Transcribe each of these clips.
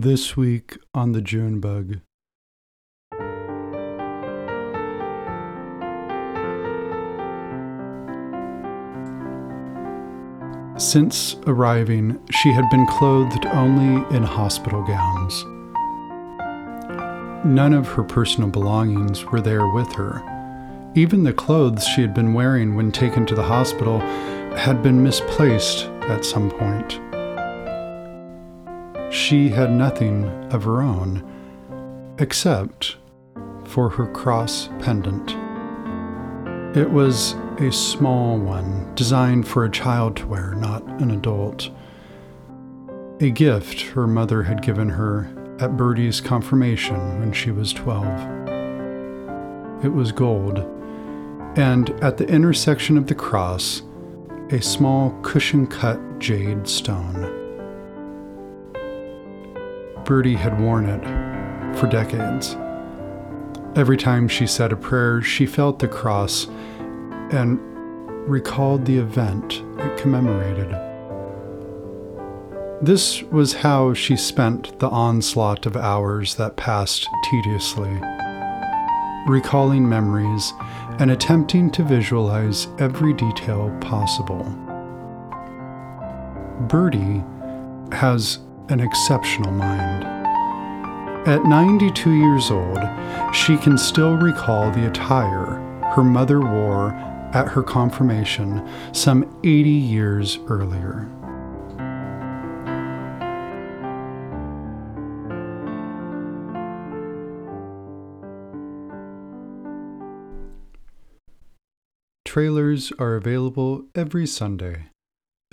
This week on the June Bug. Since arriving, she had been clothed only in hospital gowns. None of her personal belongings were there with her. Even the clothes she had been wearing when taken to the hospital had been misplaced at some point. She had nothing of her own, except for her cross pendant. It was a small one, designed for a child to wear, not an adult. A gift her mother had given her at Birdy's confirmation when she was 12. It was gold, and at the intersection of the cross, a small cushion cut jade stone. Birdy had worn it for decades. Every time she said a prayer, she felt the cross and recalled the event it commemorated. This was how she spent the onslaught of hours that passed tediously, recalling memories and attempting to visualize every detail possible. Birdy has an exceptional mind. At 92 years old, she can still recall the attire her mother wore at her confirmation some 80 years earlier. Trailers are available every Sunday.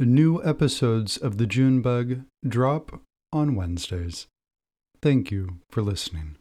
New episodes of The June Bug drop on Wednesdays. Thank you for listening.